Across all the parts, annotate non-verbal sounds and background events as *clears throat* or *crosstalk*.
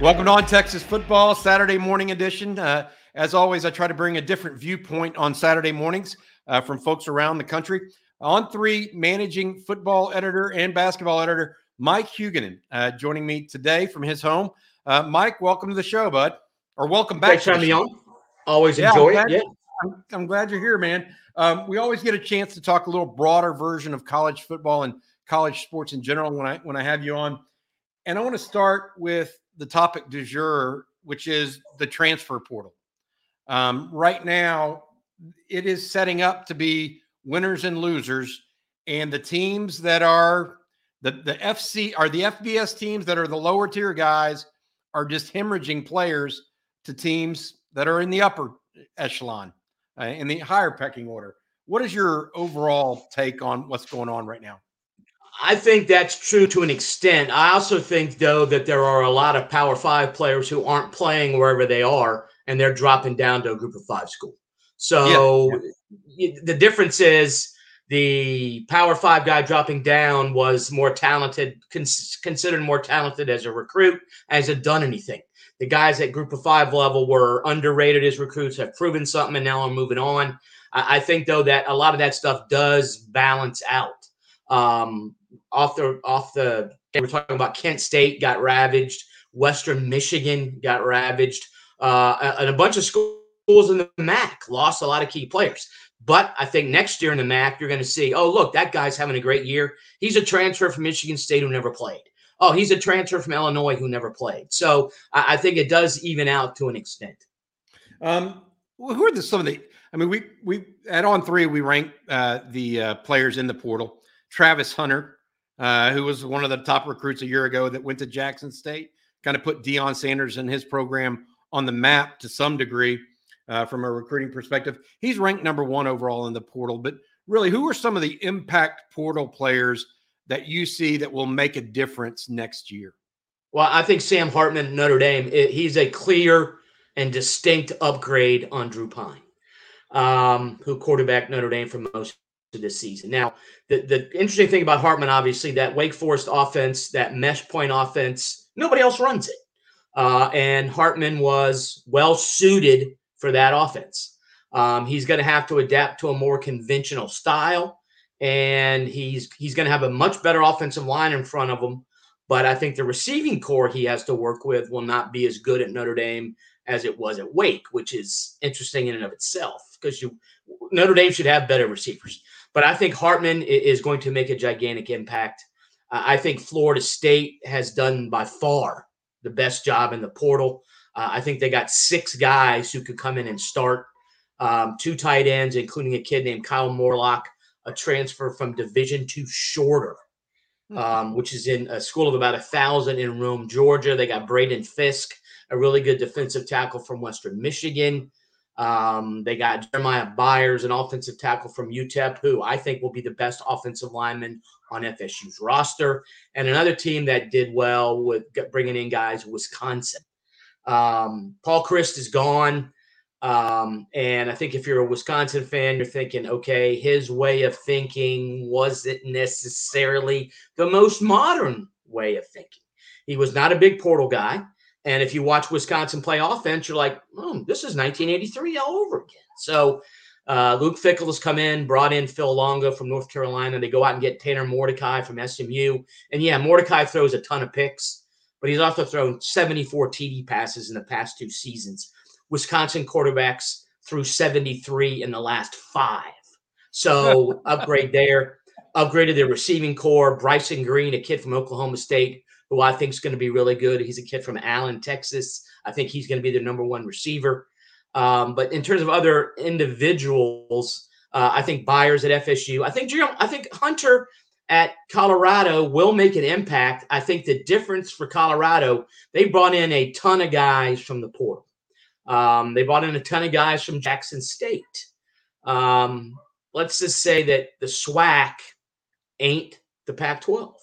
Welcome on Texas football Saturday morning edition. Uh, as always, I try to bring a different viewpoint on Saturday mornings uh, from folks around the country. On three, managing football editor and basketball editor Mike Huguenin uh, joining me today from his home. Uh, Mike, welcome to the show, bud, or welcome back. Thanks for having me on. Always yeah, enjoy it. Yeah, I'm, I'm, glad you're here, man. Um, we always get a chance to talk a little broader version of college football and college sports in general when I when I have you on. And I want to start with the topic du jour, which is the transfer portal. Um, right now, it is setting up to be winners and losers, and the teams that are the the FC are the FBS teams that are the lower tier guys are just hemorrhaging players to teams that are in the upper echelon, uh, in the higher pecking order. What is your overall take on what's going on right now? I think that's true to an extent. I also think, though, that there are a lot of Power Five players who aren't playing wherever they are, and they're dropping down to a Group of Five school. So yeah, yeah. the difference is the Power Five guy dropping down was more talented, cons- considered more talented as a recruit, hasn't done anything. The guys at Group of Five level were underrated as recruits, have proven something, and now are moving on. I, I think, though, that a lot of that stuff does balance out. Um, off the off the we're talking about Kent State got ravaged, Western Michigan got ravaged, uh, and a bunch of schools in the MAC lost a lot of key players. But I think next year in the MAC, you're going to see, oh, look, that guy's having a great year. He's a transfer from Michigan State who never played. Oh, he's a transfer from Illinois who never played. So I, I think it does even out to an extent. Um, who are the, some of the? I mean, we we at on three we rank uh, the uh, players in the portal. Travis Hunter, uh, who was one of the top recruits a year ago that went to Jackson State, kind of put Deion Sanders and his program on the map to some degree uh, from a recruiting perspective. He's ranked number one overall in the portal. But really, who are some of the impact portal players that you see that will make a difference next year? Well, I think Sam Hartman, Notre Dame, he's a clear and distinct upgrade on Drew Pyne, um, who quarterback Notre Dame for most to this season. Now, the, the interesting thing about Hartman, obviously, that Wake Forest offense, that mesh point offense, nobody else runs it. Uh, and Hartman was well suited for that offense. Um, he's going to have to adapt to a more conventional style, and he's he's going to have a much better offensive line in front of him. But I think the receiving corps he has to work with will not be as good at Notre Dame as it was at Wake, which is interesting in and of itself because you Notre Dame should have better receivers. But I think Hartman is going to make a gigantic impact. I think Florida State has done by far the best job in the portal. Uh, I think they got six guys who could come in and start. Um, two tight ends, including a kid named Kyle Morlock, a transfer from Division Two Shorter, hmm. um, which is in a school of about a thousand in Rome, Georgia. They got Braden Fisk, a really good defensive tackle from Western Michigan. Um, they got Jeremiah Byers, an offensive tackle from UTEP, who I think will be the best offensive lineman on FSU's roster. And another team that did well with bringing in guys, Wisconsin. Um, Paul Chryst is gone. Um, and I think if you're a Wisconsin fan, you're thinking, okay, his way of thinking wasn't necessarily the most modern way of thinking. He was not a big portal guy. And if you watch Wisconsin play offense, you're like, oh, this is 1983 all over again. So uh, Luke Fickell has come in, brought in Phil Longo from North Carolina. They go out and get Tanner Mordecai from SMU. And yeah, Mordecai throws a ton of picks, but he's also thrown 74 TD passes in the past two seasons. Wisconsin quarterbacks threw 73 in the last five. So *laughs* upgrade there. Upgraded their receiving corps. Bryson Green, a kid from Oklahoma State, who I think is going to be really good. He's a kid from Allen, Texas. I think he's going to be the number one receiver. Um, but in terms of other individuals, uh, I think Byers at FSU. I think I think Hunter at Colorado will make an impact. I think the difference for Colorado, they brought in a ton of guys from the portal. Um, they brought in a ton of guys from Jackson State. Um, let's just say that the SWAC ain't the Pac 12.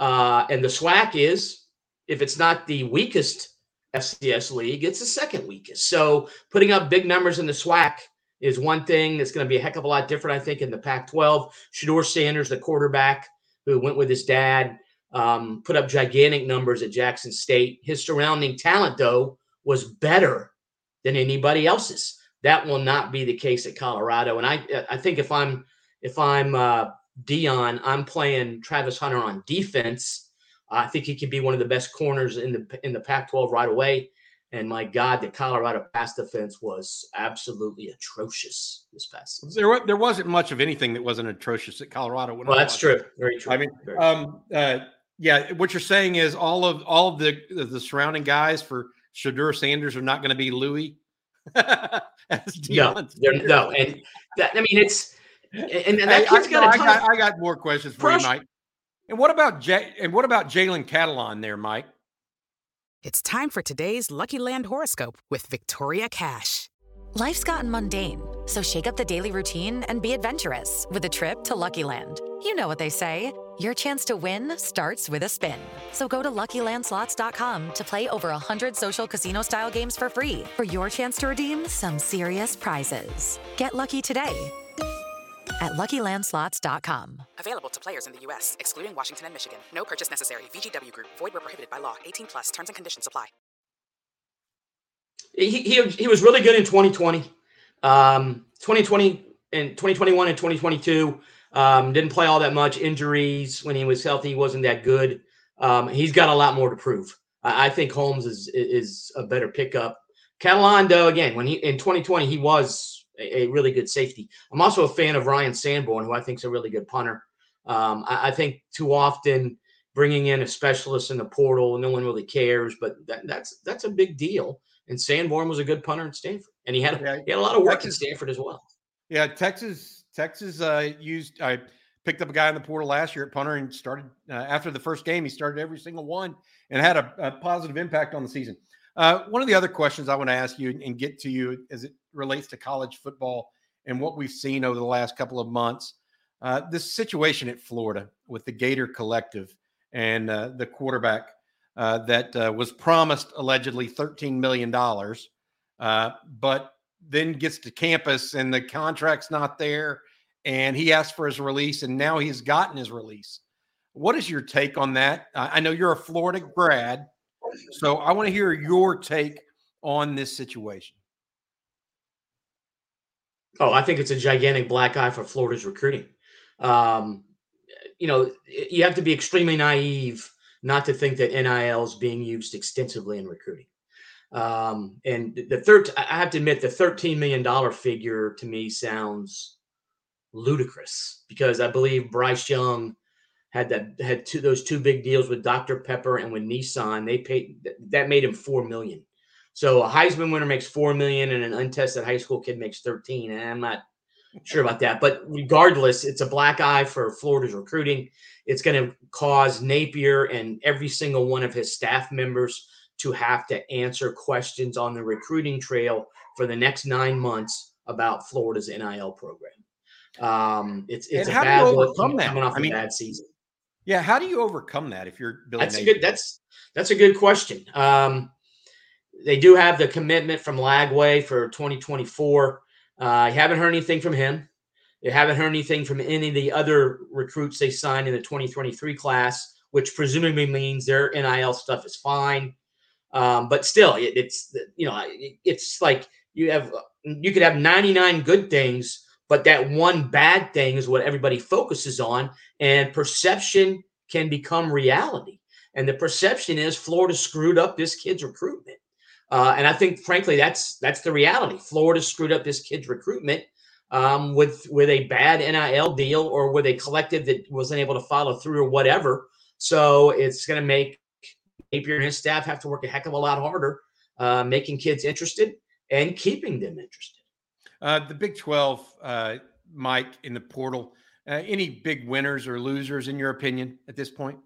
Uh, and the SWAC is, if it's not the weakest FCS league, it's the second weakest. So putting up big numbers in the SWAC is one thing that's going to be a heck of a lot different, I think, in the Pac 12. Shedeur Sanders, the quarterback who went with his dad, um, put up gigantic numbers at Jackson State. His surrounding talent, though, was better than anybody else's. That will not be the case at Colorado. And I, I think if I'm if I'm uh, Deion, I'm playing Travis Hunter on defense. I think he could be one of the best corners in the in the Pac-12 right away. And my God, the Colorado pass defense was absolutely atrocious this past season. There, there wasn't much of anything that wasn't atrocious at Colorado. well, that's true. Very true. I mean, um, uh, yeah, what you're saying is all of all of the the surrounding guys for Shedeur Sanders are not going to be Louis. *laughs* no, no, and that, I mean it's and, and that kid's got, I, got I got more questions for you, Mike. And what about Jay? And what about Jalen Catalon there, Mike? It's time for today's Lucky Land horoscope with Victoria Cash. Life's gotten mundane, so shake up the daily routine and be adventurous with a trip to Lucky Land. You know what they say. Your chance to win starts with a spin. So go to LuckyLandSlots.com to play over 100 social casino-style games for free for your chance to redeem some serious prizes. Get lucky today at LuckyLandSlots.com. Available to players in the U.S., excluding Washington and Michigan. No purchase necessary. VGW Group. Void where prohibited by law. 18 plus. Terms and conditions apply. He, he, he was really good in 2020. Um, 2020 and 2021 and 2022 um, didn't play all that much. Injuries when he was healthy, wasn't that good. Um, he's got a lot more to prove. I, I think Holmes is is a better pickup. Catalon, though, again, when he in 2020 he was a, a, really good safety. I'm also a fan of Ryan Sanborn, who I think is a really good punter. Um, I, I, think too often bringing in a specialist in the portal, no one really cares, but that, that's that's a big deal. And Sanborn was a good punter at Stanford, and he had yeah, he had a lot of work Texas, at Stanford as well. Yeah, Texas Texas uh, used. I picked up a guy in the portal last year at punter and started uh, after the first game. He started every single one and had a, a positive impact on the season. Uh, one of the other questions I want to ask you and get to you as it relates to college football and what we've seen over the last couple of months. Uh, this situation at Florida with the Gator Collective and uh, the quarterback uh, that uh, was promised allegedly $13 million, but then gets to campus and the contract's not there and he asked for his release and now he's gotten his release. What is your take on that? I know you're a Florida grad, so I want to hear your take on this situation. Oh, I think it's a gigantic black eye for Florida's recruiting. Um, you know, you have to be extremely naive not to think that NIL is being used extensively in recruiting. Um, and the third, I have to admit, the $13 million figure to me sounds ludicrous because I believe Bryce Young had that had two those two big deals with Dr. Pepper and with Nissan. They paid that made him four million. So a Heisman winner makes four million and an untested high school kid makes 13. And I'm not sure about that. But regardless, it's a black eye for Florida's recruiting. It's going to cause Napier and every single one of his staff members to have to answer questions on the recruiting trail for the next nine months about Florida's NIL program. Um, it's it's and a bad that? coming off I mean, a bad season. Yeah, how do you overcome that if you're Billy? That's a good. That's that's a good question. Um, they do have the commitment from Lagway for 2024. Uh, I haven't heard anything from him. They haven't heard anything from any of the other recruits they signed in the 2023 class, which presumably means their NIL stuff is fine. Um, but still, it, it's you know, it, it's like you have you could have 99 good things, but that one bad thing is what everybody focuses on, and perception can become reality. And the perception is Florida screwed up this kid's recruitment. Uh, and I think, frankly, that's that's the reality. Florida screwed up this kid's recruitment um, with with a bad NIL deal or with a collective that wasn't able to follow through or whatever. So it's going to make Napier and his staff have to work a heck of a lot harder, uh, making kids interested and keeping them interested. Uh, the Big 12, uh, Mike, in the portal, uh, any big winners or losers in your opinion at this point?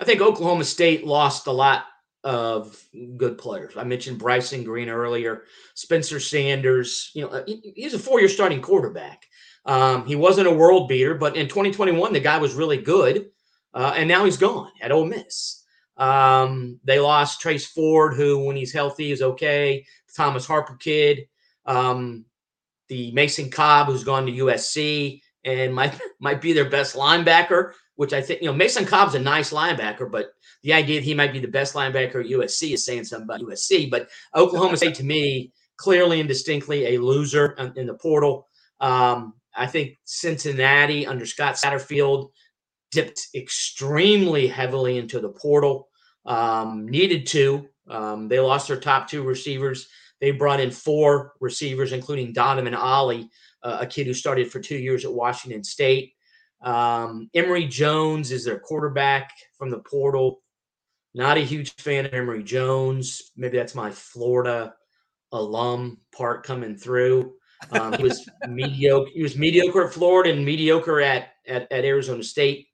I think Oklahoma State lost a lot of good players. I mentioned Bryson Green earlier, Spencer Sanders. You know, uh, he's a four-year starting quarterback. Um, he wasn't a world beater, but in 2021, the guy was really good, uh, and now he's gone at Ole Miss. Um, they lost Trace Ford, who, when he's healthy, is okay. Thomas Harper kid, um, the Mason Cobb, who's gone to USC and might *laughs* might be their best linebacker. which I think, you know, Mason Cobb's a nice linebacker, but the idea that he might be the best linebacker at USC is saying something about USC. But Oklahoma State, to me, clearly and distinctly a loser in the portal. Um, I think Cincinnati under Scott Satterfield dipped extremely heavily into the portal. Um, needed to. Um, they lost their top two receivers. They brought in four receivers, including Donovan Ollie, uh, a kid who started for two years at Washington State. Um, Emory Jones is their quarterback from the portal. Not a huge fan of Emory Jones. Maybe that's my Florida alum part coming through. Um, he was *laughs* mediocre. He was mediocre at Florida and mediocre at at, at Arizona State.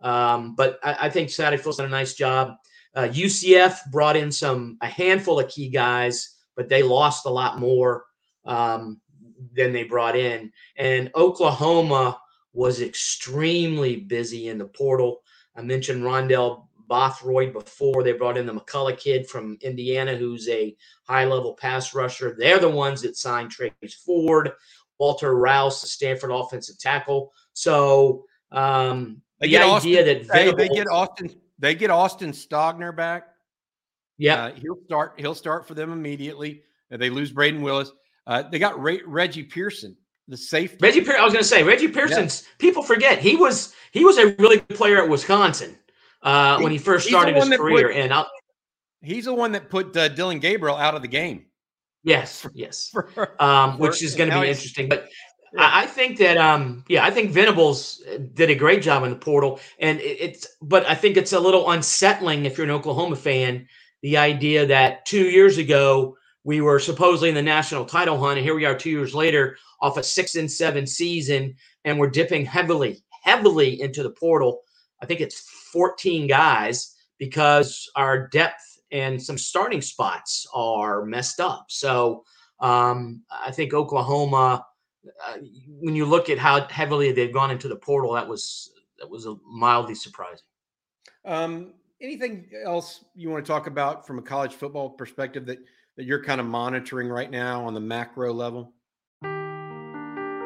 Um, but I, I think Satterfield's done a nice job. Uh, UCF brought in some a handful of key guys, but they lost a lot more um, than they brought in. And Oklahoma was extremely busy in the portal. I mentioned Rondell Bothroyd before. They brought in the McCullough kid from Indiana, who's a high level pass rusher. They're the ones that signed Trace Ford, Walter Rouse, the Stanford offensive tackle. So um, they the idea Austin, that Venable, they, they get Austin they get Austin Stogner back. Yeah, uh, he'll start. He'll start for them immediately. Uh, they lose Brayden Willis. Uh, they got Ray, Reggie Pearson, the safety. Reggie Pearson. I was going to say Reggie Pearson's. Yeah. People forget he was he was a really good player at Wisconsin uh, he, when he first started his career. Put, and I'll, he's the one that put uh, Dillon Gabriel out of the game. Yes, yes, um, which is going to be interesting. But yeah. I think that um yeah, I think Venables uh, did a great job in the portal, and it, it's but I think it's a little unsettling if you're an Oklahoma fan. The idea that two years ago we were supposedly in the national title hunt, and here we are two years later off a six and seven season, and we're dipping heavily, heavily into the portal. I think it's 14 guys because our depth and some starting spots are messed up. So um, I think Oklahoma uh, when you look at how heavily they've gone into the portal, that was that was mildly surprising. Um, anything else you want to talk about from a college football perspective that that you're kind of monitoring right now on the macro level?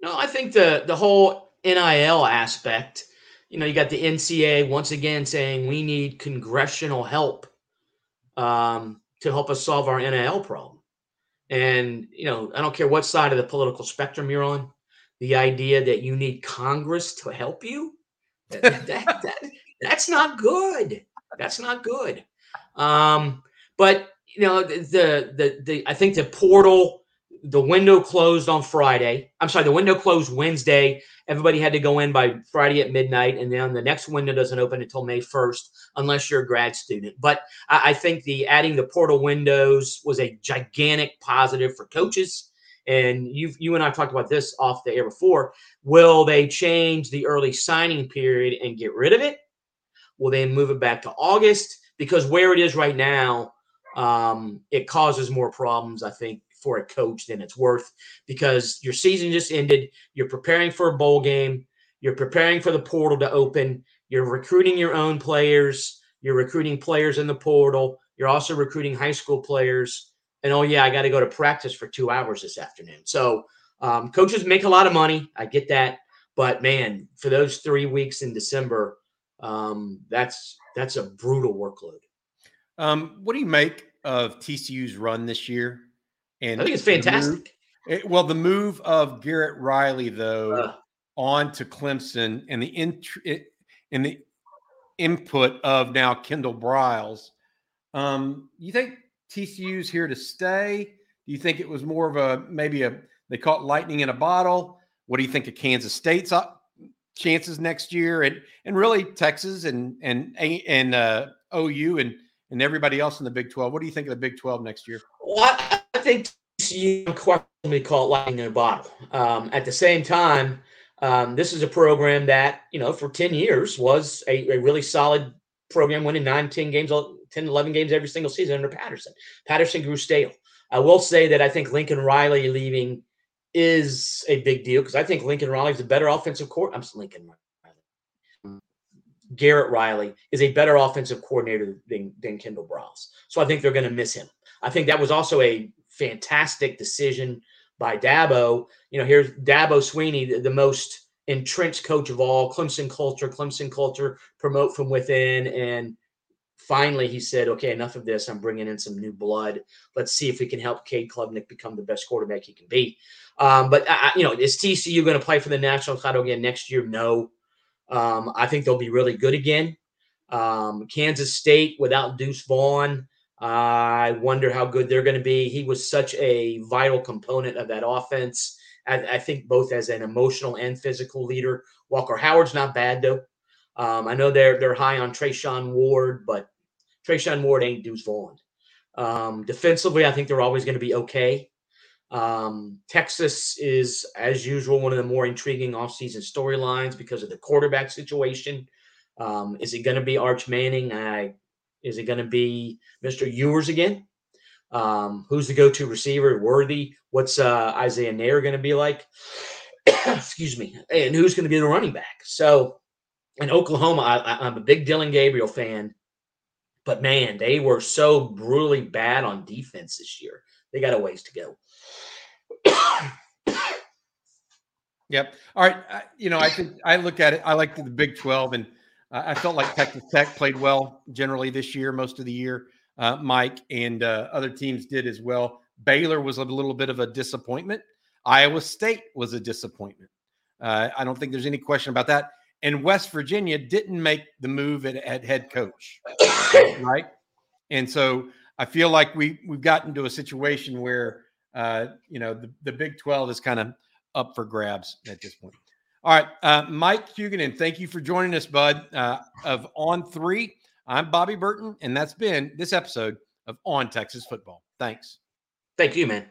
No, I think the the whole NIL aspect, you know, you got the NCAA once again saying we need congressional help um, to help us solve our NIL problem. And, you know, I don't care what side of the political spectrum you're on, the idea that you need Congress to help you, that, that, that, that's not good. That's not good. Um, but, you know, the, the, the, I think the portal, the window closed on Friday. I'm sorry, the window closed Wednesday. Everybody had to go in by Friday at midnight, and then the next window doesn't open until May 1st, unless you're a grad student. But I, I think the adding the portal windows was a gigantic positive for coaches. And you you and I talked about this off the air before. Will they change the early signing period and get rid of it? Will they move it back to August? Because where it is right now, um, it causes more problems, I think, for a coach than it's worth because your season just ended. You're preparing for a bowl game. You're preparing for the portal to open. You're recruiting your own players. You're recruiting players in the portal. You're also recruiting high school players. And oh, yeah, I got to go to practice for two hours this afternoon. So um, coaches make a lot of money. I get that. But man, for those three weeks in December, um, that's that's a brutal workload. Um, what do you make of TCU's run this year? And I think it's fantastic. Move, it, well, the move of Garrett Riley though uh, on to Clemson and the in, in the input of now Kendall Briles. Um, you think TCU's here to stay? Do you think it was more of a maybe a they caught lightning in a bottle? What do you think of Kansas State's chances next year, and and really Texas and and and uh, OU and and everybody else in the Big Twelve? What do you think of the Big Twelve next year? Well, I think you unquestionably call it lightning in a bottle. Um, at the same time, Um, this is a program that, you know, for 10 years was a, a really solid program, winning 9, 10 games, 10, 11 games every single season under Patterson. Patterson grew stale. I will say that I think Lincoln Riley leaving is a big deal because I think Lincoln Riley is a better offensive court. I'm Lincoln Riley. Garrett Riley is a better offensive coordinator than, than Kendall Briles. So I think they're going to miss him. I think that was also a fantastic decision by Dabo. You know, here's Dabo Swinney, the, the most entrenched coach of all, Clemson culture, Clemson culture, promote from within. And finally, he said, okay, enough of this. I'm bringing in some new blood. Let's see if we can help Cade Klubnik become the best quarterback he can be. Um, but, uh, you know, is TCU going to play for the national title again next year? No. Um, I think they'll be really good again. Um, Kansas State without Deuce Vaughn. I wonder how good they're going to be. He was such a vital component of that offense. I, I, think both as an emotional and physical leader. Walker Howard's not bad though. Um, I know they're they're high on Treshaun Ward, but Treshaun Ward ain't Deuce Vaughn. Um, defensively, I think they're always going to be okay. Um, Texas is, as usual, one of the more intriguing offseason storylines because of the quarterback situation. Um, is it going to be Arch Manning? I is it going to be Mr. Ewers again? Um, who's the go-to receiver? Worthy. What's uh, Isaiah Neyor going to be like? *clears throat* Excuse me. And who's going to be the running back? So in Oklahoma, I, I'm a big Dillon Gabriel fan, but man, they were so brutally bad on defense this year. They got a ways to go. yep. All right. I, you know, I think I look at it. I like the Big Twelve and I felt like Texas Tech played well generally this year, most of the year. Uh, Mike and uh, other teams did as well. Baylor was a little bit of a disappointment. Iowa State was a disappointment. Uh, I don't think there's any question about that. And West Virginia didn't make the move at, at head coach, right? And so I feel like we we've gotten to a situation where uh, you know the, the Big Twelve is kind of up for grabs at this point. All right, uh, Mike Huguenin, thank you for joining us, bud, uh, of On Three. I'm Bobby Burton, and that's been this episode of On Texas Football. Thanks. Thank you, man.